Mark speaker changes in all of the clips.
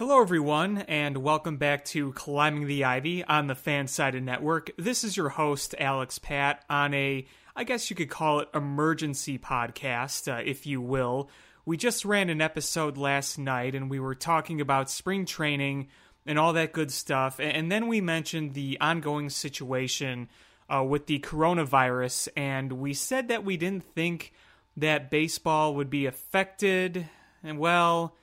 Speaker 1: Hello, everyone, and welcome back to Climbing the Ivy on the Fansided Network. This is your host, Alex Pat, on a, I guess you could call it, emergency podcast, uh, if you will. We just ran an episode last night, and we were talking about spring training and all that good stuff. And then we mentioned the ongoing situation uh, with the coronavirus, and we said that we didn't think that baseball would be affected. And well,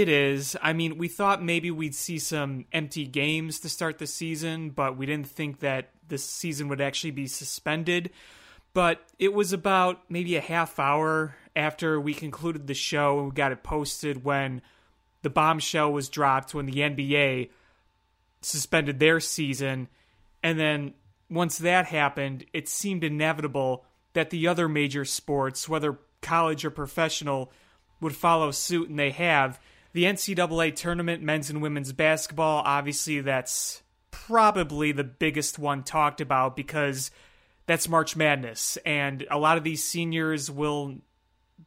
Speaker 1: it is. I mean, we thought maybe we'd see some empty games to start the season, but we didn't think that the season would actually be suspended. But it was about maybe a half hour after we concluded the show and we got it posted when the bombshell was dropped when the NBA suspended their season. And then once that happened, it seemed inevitable that the other major sports, whether college or professional, would follow suit, and they have the NCAA tournament, men's and women's basketball, obviously that's probably the biggest one talked about because that's March Madness. And a lot of these seniors will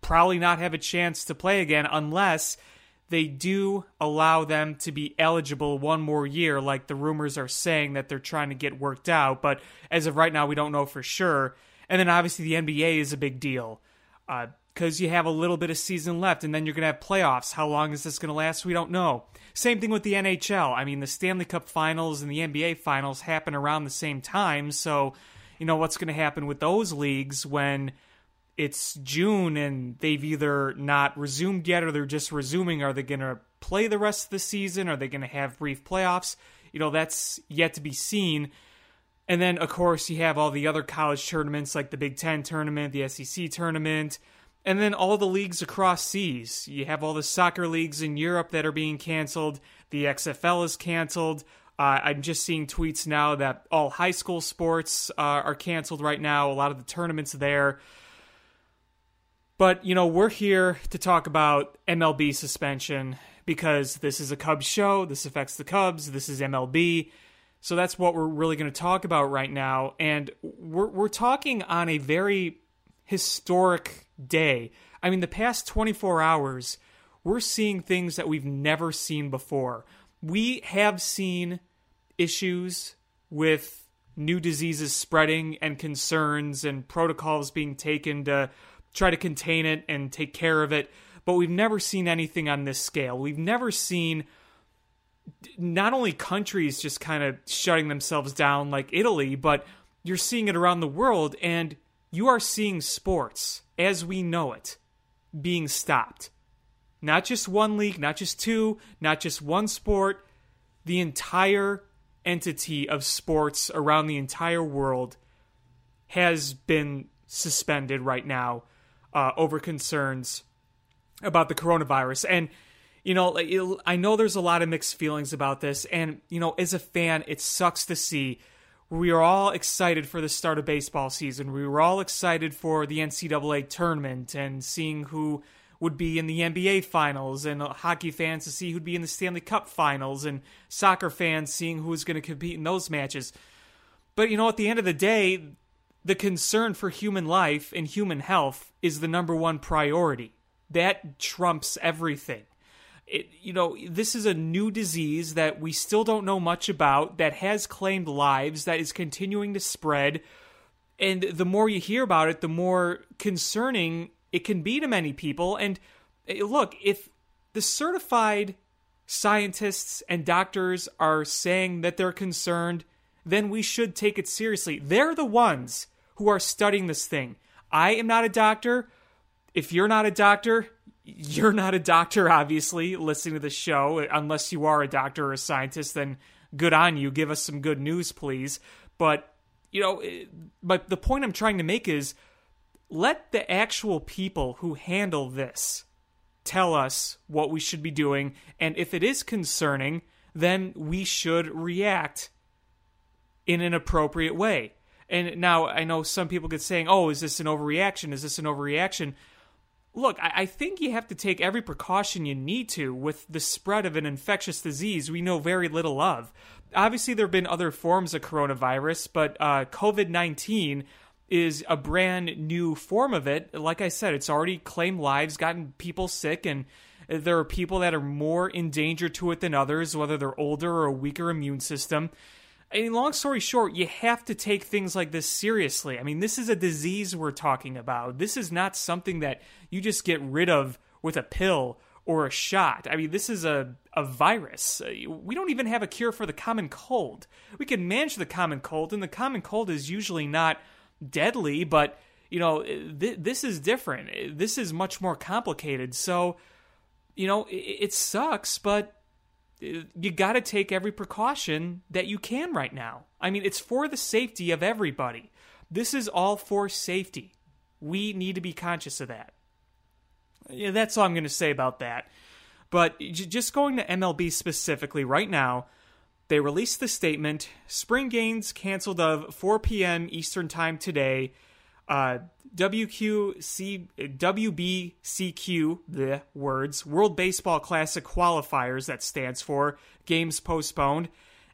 Speaker 1: probably not have a chance to play again unless they do allow them to be eligible one more year, like the rumors are saying that they're trying to get worked out. But as of right now, we don't know for sure. And then obviously the NBA is a big deal. Uh, because you have a little bit of season left and then you're going to have playoffs. How long is this going to last? We don't know. Same thing with the NHL. I mean, the Stanley Cup finals and the NBA finals happen around the same time. So, you know, what's going to happen with those leagues when it's June and they've either not resumed yet or they're just resuming? Are they going to play the rest of the season? Are they going to have brief playoffs? You know, that's yet to be seen. And then, of course, you have all the other college tournaments like the Big Ten tournament, the SEC tournament and then all the leagues across seas. You have all the soccer leagues in Europe that are being canceled. The XFL is canceled. Uh, I'm just seeing tweets now that all high school sports uh, are canceled right now. A lot of the tournaments there. But, you know, we're here to talk about MLB suspension because this is a Cubs show. This affects the Cubs. This is MLB. So that's what we're really going to talk about right now. And we're, we're talking on a very historic day. I mean, the past 24 hours, we're seeing things that we've never seen before. We have seen issues with new diseases spreading and concerns and protocols being taken to try to contain it and take care of it, but we've never seen anything on this scale. We've never seen not only countries just kind of shutting themselves down like Italy, but you're seeing it around the world and you are seeing sports as we know it being stopped. Not just one league, not just two, not just one sport, the entire entity of sports around the entire world has been suspended right now uh, over concerns about the coronavirus. And, you know, I know there's a lot of mixed feelings about this. And, you know, as a fan, it sucks to see we are all excited for the start of baseball season. We were all excited for the NCAA tournament and seeing who would be in the NBA finals, and hockey fans to see who'd be in the Stanley Cup finals, and soccer fans seeing who's going to compete in those matches. But you know, at the end of the day, the concern for human life and human health is the number one priority. That trumps everything it, you know, this is a new disease that we still don't know much about, that has claimed lives, that is continuing to spread. And the more you hear about it, the more concerning it can be to many people. And eh, look, if the certified scientists and doctors are saying that they're concerned, then we should take it seriously. They're the ones who are studying this thing. I am not a doctor. If you're not a doctor, you're not a doctor, obviously, listening to the show. Unless you are a doctor or a scientist, then good on you. Give us some good news, please. But, you know, eh, but the point I'm trying to make is let the actual people who handle this tell us what we should be doing. And if it is concerning, then we should react in an appropriate way. And now I know some people get saying, oh, is this an overreaction? Is this an overreaction? Look, I, I, think you have to take every precaution you need to with the spread of an infectious disease we know very little of. Obviously, there have been other forms of coronavirus, but uh, COVID 19 is a brand new form of it. Like I said, it's already claimed lives, gotten people sick, and There are people that are more in danger to it than others, whether they're older or a weaker immune system. I mean, long story short, you have to take things like this seriously. I mean, this is a disease we're talking about. This is not something that you just get rid of with a pill or a shot. I mean, this is a, a virus. Uh, we don't even have a cure for the common cold. We can manage the common cold, and the common cold is usually not deadly, but, you know, th- this is different. This is much more complicated. So, you know, it, it sucks, but you got to take every precaution that you can right now. I mean, it's for the safety of everybody. This is all for safety. We need to be conscious of that. Yeah, that's all I'm going to say about that. But just going to MLB specifically right now, they released the statement spring games canceled of 4 p.m. Eastern Time today. Uh, WQC, WBCQ, the words, World Baseball Classic qualifiers, that stands for games postponed.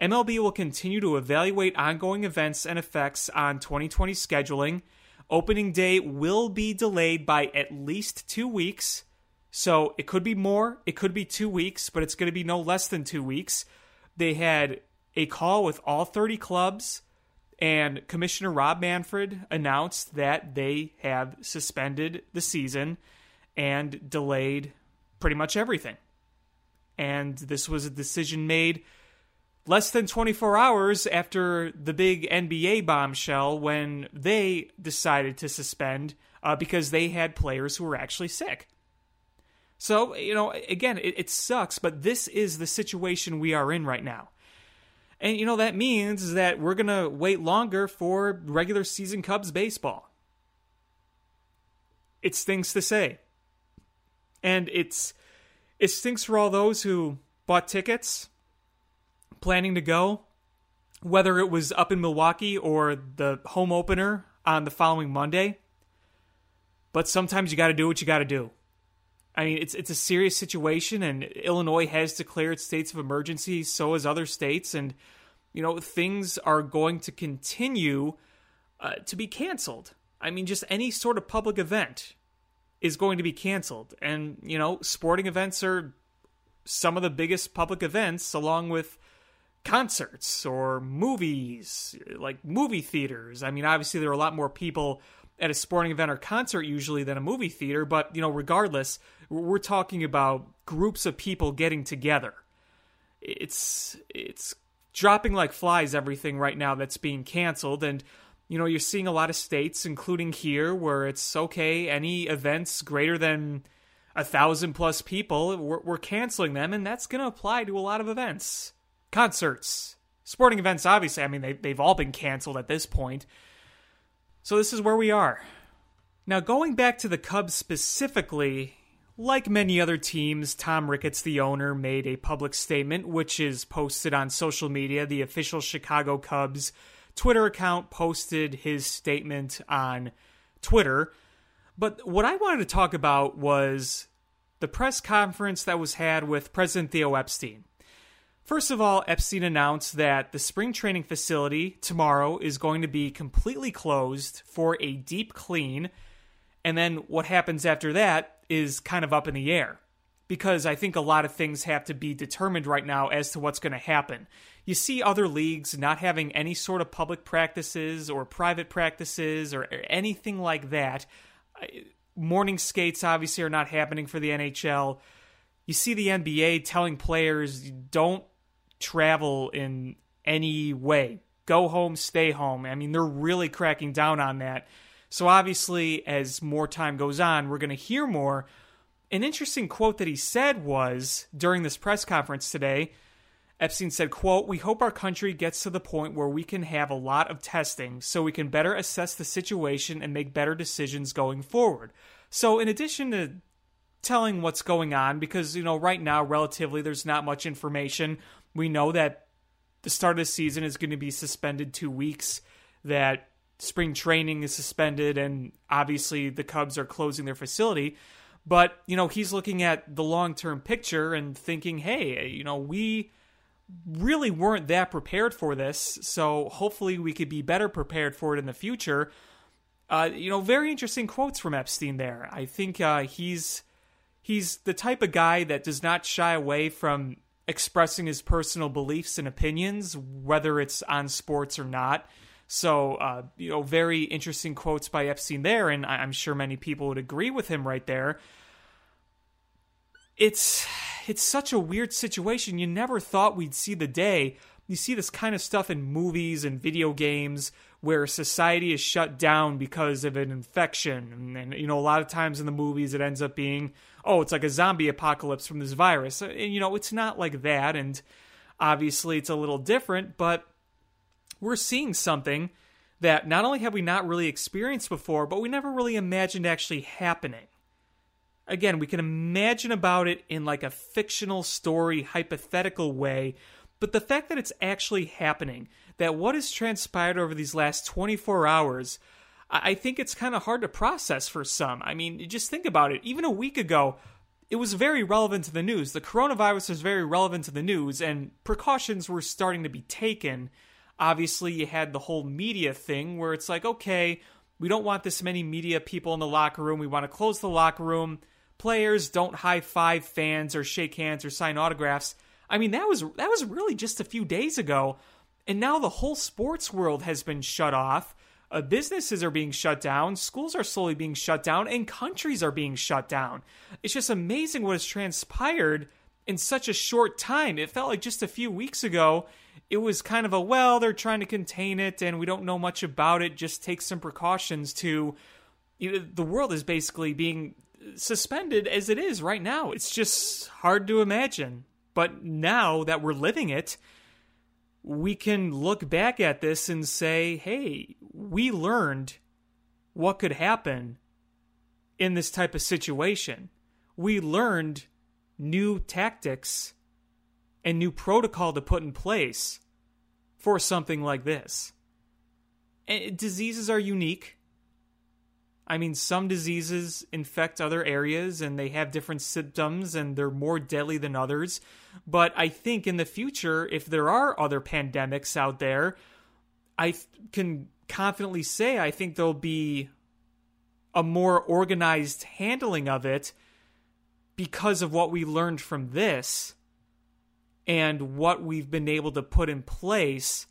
Speaker 1: MLB will continue to evaluate ongoing events and effects on 2020 scheduling. Opening day will be delayed by at least two weeks. So it could be more, it could be two weeks, but it's going to be no less than two weeks. They had a call with all 30 clubs and Commissioner Rob Manfred announced that they have suspended the season and delayed pretty much everything. And this was a decision made less than 24 hours after the big NBA bombshell when they decided to suspend uh, because they had players who were actually sick. So, you know, again, it, it sucks, but this is the situation we are in right now. And, you know, that means that we're going to wait longer for regular season Cubs baseball. It stinks to say. And it's it stinks for all those who bought tickets, planning to go, whether it was up in Milwaukee or the home opener on the following Monday. But sometimes you got to do what you got to do. I mean, it's it's a serious situation, and Illinois has declared states of emergency. So has other states, and you know things are going to continue uh, to be canceled. I mean, just any sort of public event is going to be canceled, and you know, sporting events are some of the biggest public events, along with concerts or movies, like movie theaters. I mean, obviously, there are a lot more people at a sporting event or concert usually than a movie theater, but you know, regardless, we're talking about groups of people getting together. It's it's dropping like flies everything right now that's being canceled and you know, you're seeing a lot of states including here where it's okay any events greater than a thousand plus people we're, we're canceling them and that's going to apply to a lot of events. Concerts. Sporting events obviously i mean they, they've all been canceled at this point so this is where we are. Now, going back to the Cubs specifically, like many other teams, Tom Ricketts, the owner, made a public statement, which is posted on social media. The official Chicago Cubs Twitter account posted his statement on Twitter. But what I wanted to talk about was the press conference that was had with President Theo Epstein. First of all, Epstein announced that the spring training facility tomorrow is going to be completely closed for a deep clean. And then what happens after that is kind of up in the air because I think a lot of things have to be determined right now as to what's going to happen. You see other leagues not having any sort of public practices or private practices or anything like that. Morning skates obviously are not happening for the NHL. You see the NBA telling players don't travel in any way. Go home, stay home. I mean, they're really cracking down on that. So obviously, as more time goes on, we're going to hear more. An interesting quote that he said was during this press conference today. Epstein said, quote, We hope our country gets to the point where we can have a lot of testing so we can better assess the situation and make better decisions going forward. So, in addition to telling what's going on, because, you know, right now, relatively, there's not much information we know that the start of the season is going to be suspended two weeks, that spring training is suspended, and obviously the Cubs are closing their facility. But, you know, he's looking at the long term picture and thinking, hey, you know, we really weren't that prepared for this. So hopefully we could be better prepared for it in the future. Uh, you know, very interesting quotes from Epstein there. I think uh, he's He's the type of guy that does not shy away from expressing his personal beliefs and opinions, whether it's on sports or not. So, uh, you know, very interesting quotes by Epstein there, and I'm sure many people would agree with him right there. It's it's such a weird situation. You never thought we'd see the day. You see this kind of stuff in movies and video games where society is shut down because of an infection. And, and, you know, a lot of times in the movies it ends up being, oh, it's like a zombie apocalypse from this virus. Uh, and, you know, it's not like that. And obviously it's a little different, but we're seeing something that not only have we not really experienced before, but we never really imagined actually happening. Again, we can imagine about it in like a fictional story, hypothetical way, but the fact that it's actually happening, that what has transpired over these last 24 hours, I think it's kind of hard to process for some. I mean, just think about it. Even a week ago, it was very relevant to the news. The coronavirus was very relevant to the news, and precautions were starting to be taken. Obviously, you had the whole media thing where it's like, okay, we don't want this many media people in the locker room. We want to close the locker room. Players don't high five fans or shake hands or sign autographs. I mean, that was that was really just a few days ago, and now the whole sports world has been shut off. Uh, businesses are being shut down, schools are slowly being shut down, and countries are being shut down. It's just amazing what has transpired in such a short time. It felt like just a few weeks ago, it was kind of a well, they're trying to contain it, and we don't know much about it. Just take some precautions. To you know, the world is basically being suspended as it is right now. It's just hard to imagine. But now that we're living it, we can look back at this and say, hey, we learned what could happen in this type of situation. We learned new tactics and new protocol to put in place for something like this. And diseases are unique. I mean, some diseases infect other areas and they have different symptoms and they're more deadly than others. But I think in the future, if there are other pandemics out there, I can confidently say I think there'll be a more organized handling of it because of what we learned from this and what we've been able to put in place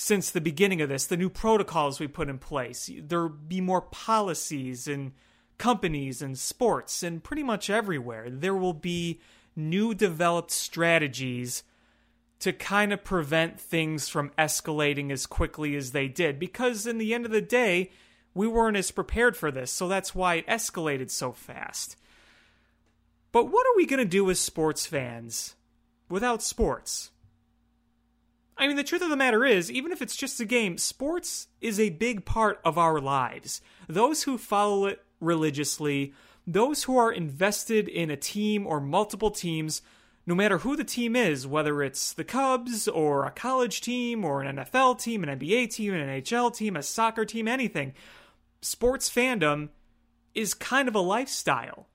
Speaker 1: since the beginning of this, the new protocols we put in place. There'll be more policies and companies and sports and pretty much everywhere. There will be new developed strategies to kind of prevent things from escalating as quickly as they did. Because in the end of the day, we weren't as prepared for this, so that's why it escalated so fast. But what are we going to do as sports fans without sports? I mean, the truth of the matter is, even if it's just a game, sports is a big part of our lives. Those who follow it religiously, those who are invested in a team or multiple teams, no matter who the team is, whether it's the Cubs or a college team or an NFL team, an NBA team, an NHL team, a soccer team, anything, sports fandom is kind of a lifestyle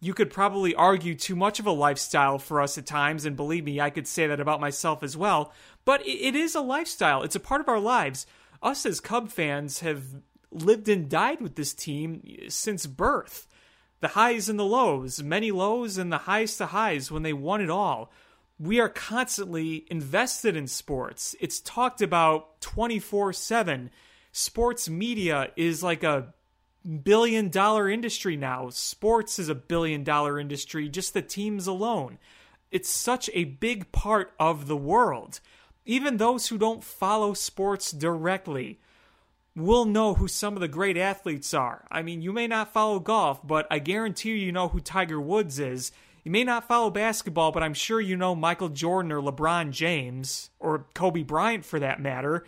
Speaker 1: you could probably argue too much of a lifestyle for us at times, and believe me, I could say that about myself as well. But it is a lifestyle, it's a part of our lives. Us as Cub fans have lived and died with this team since birth. The highs and the lows, many lows and the highs to highs when they won it all. We are constantly invested in sports. It's talked about 24 7. Sports media is like a billion dollar industry now. Sports is a billion dollar industry, just the teams alone. It's such a big part of the world. Even those who don't follow sports directly will know who some of the great athletes are. I mean, you may not follow golf, but I guarantee you, know who Tiger Woods is. You may not follow basketball, but I'm sure you know Michael Jordan or LeBron James, or Kobe Bryant for that matter.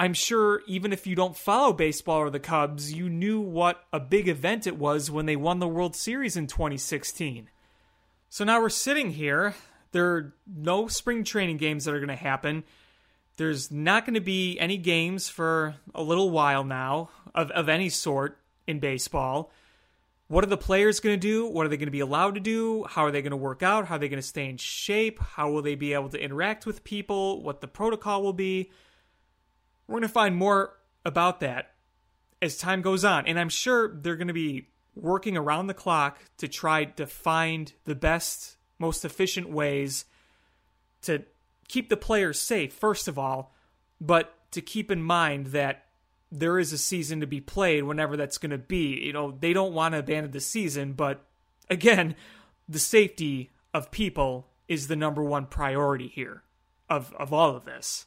Speaker 1: I'm sure even if you don't follow baseball or the Cubs, you knew what a big event it was when they won the World Series in 2016. So now we're sitting here. There are no spring training games that are going to happen. There's not going to be any games for a little while now of, of any sort in baseball. What are the players going to do? What are they going to be allowed to do? How are they going to work out? How are they going to stay in shape? How will they be able to interact with people? What the protocol will be? We're going to find more about that as time goes on. And I'm sure they're going to be working around the clock to try to find the best, most efficient ways to keep the players safe, first of all, but to keep in mind that there is a season to be played whenever that's going to be. You know, they don't want to abandon the season, but again, the safety of people is the number one priority here of, of all of this.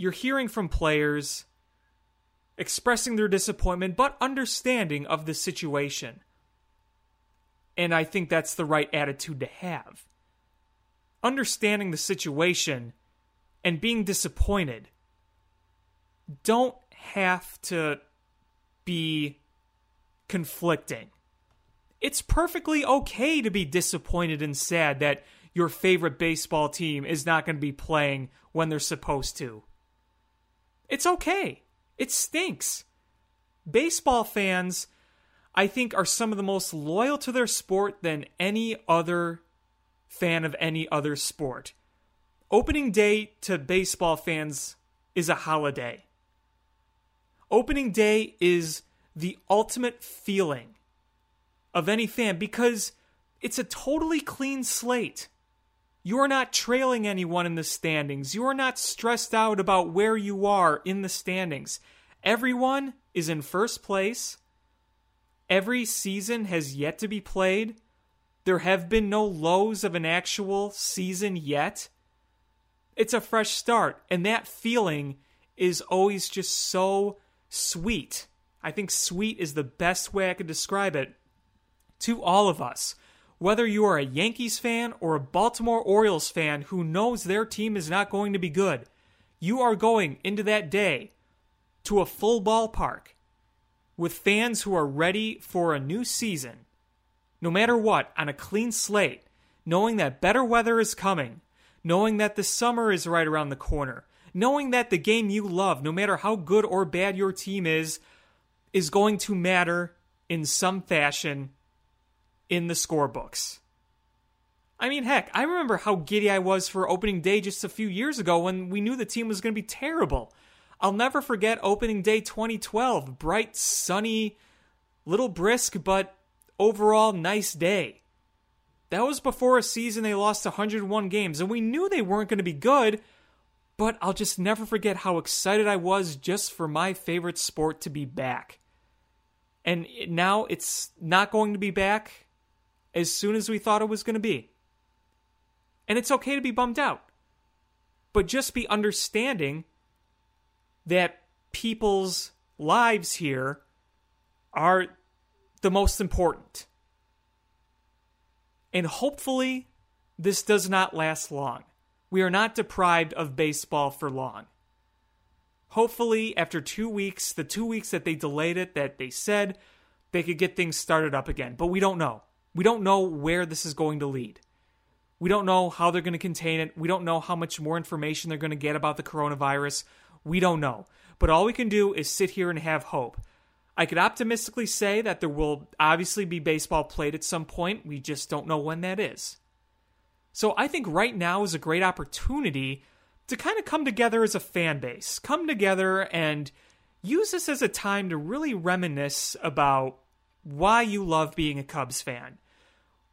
Speaker 1: You're hearing from players expressing their disappointment, but understanding of the situation. And I think that's the right attitude to have. Understanding the situation and being disappointed don't have to be conflicting. It's perfectly okay to be disappointed and sad that your favorite baseball team is not going to be playing when they're supposed to. It's okay. It stinks. Baseball fans, I think, are some of the most loyal to their sport than any other fan of any other sport. Opening day to baseball fans is a holiday. Opening day is the ultimate feeling of any fan because it's a totally clean slate. You are not trailing anyone in the standings. You are not stressed out about where you are in the standings. Everyone is in first place. Every season has yet to be played. There have been no lows of an actual season yet. It's a fresh start, and that feeling is always just so sweet. I think sweet is the best way I could describe it to all of us. Whether you are a Yankees fan or a Baltimore Orioles fan who knows their team is not going to be good, you are going into that day to a full ballpark with fans who are ready for a new season, no matter what, on a clean slate, knowing that better weather is coming, knowing that the summer is right around the corner, knowing that the game you love, no matter how good or bad your team is, is going to matter in some fashion in the scorebooks. I mean, heck, I remember how giddy I was for opening day just a few years ago when we knew the team was going to be terrible. I'll never forget opening day 2012. Bright, sunny, little brisk, but overall nice day. That was before a season they lost 101 games, and we knew they weren't going to be good, but I'll just never forget how excited I was just for my favorite sport to be back. And now it's not going to be back as soon as we thought it was going to be. And it's okay to be bummed out. But just be understanding that people's lives here are the most important. And hopefully, this does not last long. We are not deprived of baseball for long. Hopefully, after two weeks, the two weeks that they delayed it, that they said they could get things started up again. But we don't know. We don't know where this is going to lead. We don't know how they're going to contain it. We don't know how much more information they're going to get about the coronavirus. We don't know. But all we can do is sit here and have hope. I could optimistically say that there will obviously be baseball played at some point. We just don't know when that is. So I think right now is a great opportunity to kind of come together as a fan base, come together and use this as a time to really reminisce about why you love being a Cubs fan.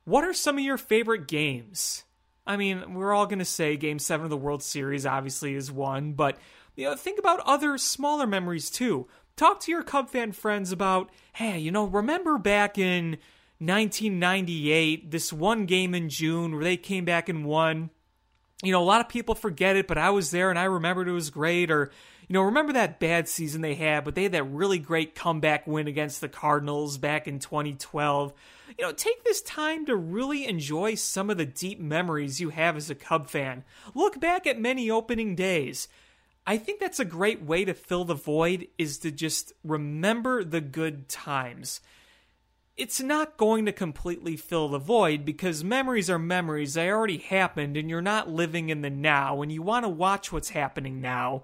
Speaker 1: What are some of your favorite games? I mean, we're all going to say Game 7 of the World Series obviously is one, but you know, think about other smaller memories too. Talk to your Cub fan friends about, hey, you know, remember back in 1998, this one game in June where they came back and won. You know, a lot of people forget it, but I was there and I remembered it was great. Or, you know, remember that bad season they had, but they had that really great comeback win against the Cardinals back in 2012. You know, take this time to really enjoy some of the deep memories you have as a Cub fan. Look back at many opening days. I think that's a great way to fill the void is to just remember the good times. It's not going to completely fill the void because memories are memories. They already happened and you're not living in the now and you want to watch what's happening now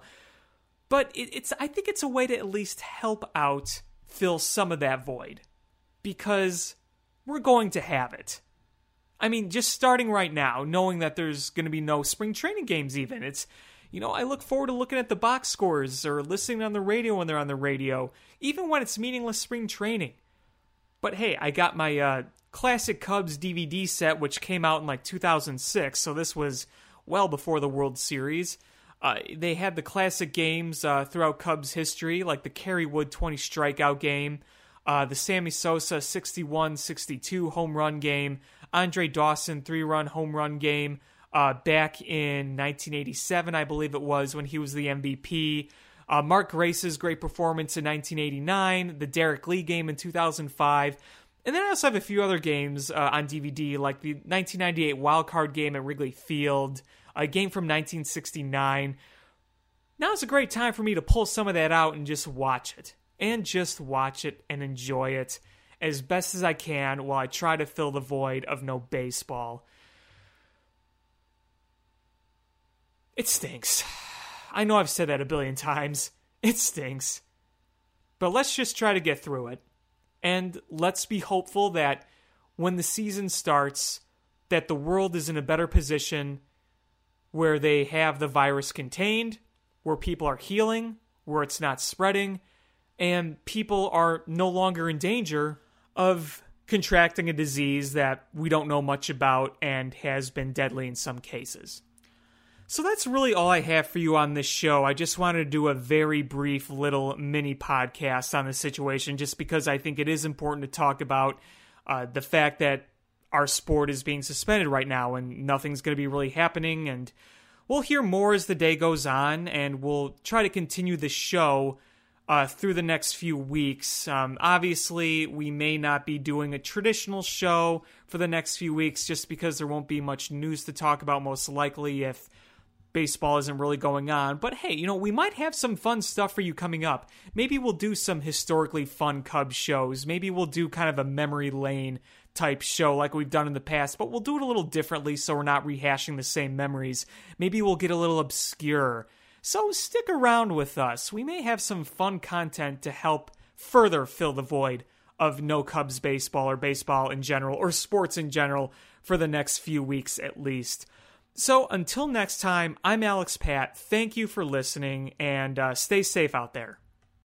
Speaker 1: but it, it's I think it's a way to at least help out fill some of that void because we're going to have it. I mean, just starting right now, knowing that there's going to be no spring training games, even it's You know, I look forward to looking at the box scores or listening on the radio when they're on the radio, even when it's meaningless spring training. But hey, I got my uh, classic Cubs DVD set, which came out in like 2006, so this was well before the World Series. Uh, they had the classic games uh, throughout Cubs history, like the Kerry Wood 20 strikeout game, uh, the Sammy Sosa 61 62 home run game, Andre Dawson three run home run game, uh, back in 1987, I believe it was, when he was the MVP. Uh, Mark Grace's great performance in 1989, the Derrek Lee game in 2005. And then I also have a few other games on DVD, like the 1998 wild card game at Wrigley Field, a game from 1969. Now's a great time for me to pull some of that out and just watch it. And just watch it and enjoy it as best as I can while I try to fill the void of no baseball. It stinks. I know I've said that a billion times. It stinks. But let's just try to get through it. And let's be hopeful that when the season starts, that the world is in a better position where they have the virus contained, where people are healing, where it's not spreading, and people are no longer in danger of contracting a disease that we don't know much about and has been deadly in some cases. So that's really all I have for you on this show. I just wanted to do a very brief little mini podcast on the situation just because I think it is important to talk about uh, the fact that our sport is being suspended right now and nothing's going to be really happening. And we'll hear more as the day goes on, and we'll try to continue the show uh, through the next few weeks. Um, obviously, we may not be doing a traditional show for the next few weeks just because there won't be much news to talk about, most likely, if baseball isn't really going on. But hey, you know, we might have some fun stuff for you coming up. Maybe we'll do some historically fun Cubs shows. Maybe we'll do kind of a memory lane type show like we've done in the past, but we'll do it a little differently so we're not rehashing the same memories. Maybe we'll get a little obscure. So stick around with us. We may have some fun content to help further fill the void of no Cubs baseball or baseball in general or sports in general for the next few weeks at least. So until next time, I'm Alex Pat. Thank you for listening and uh, stay safe out there.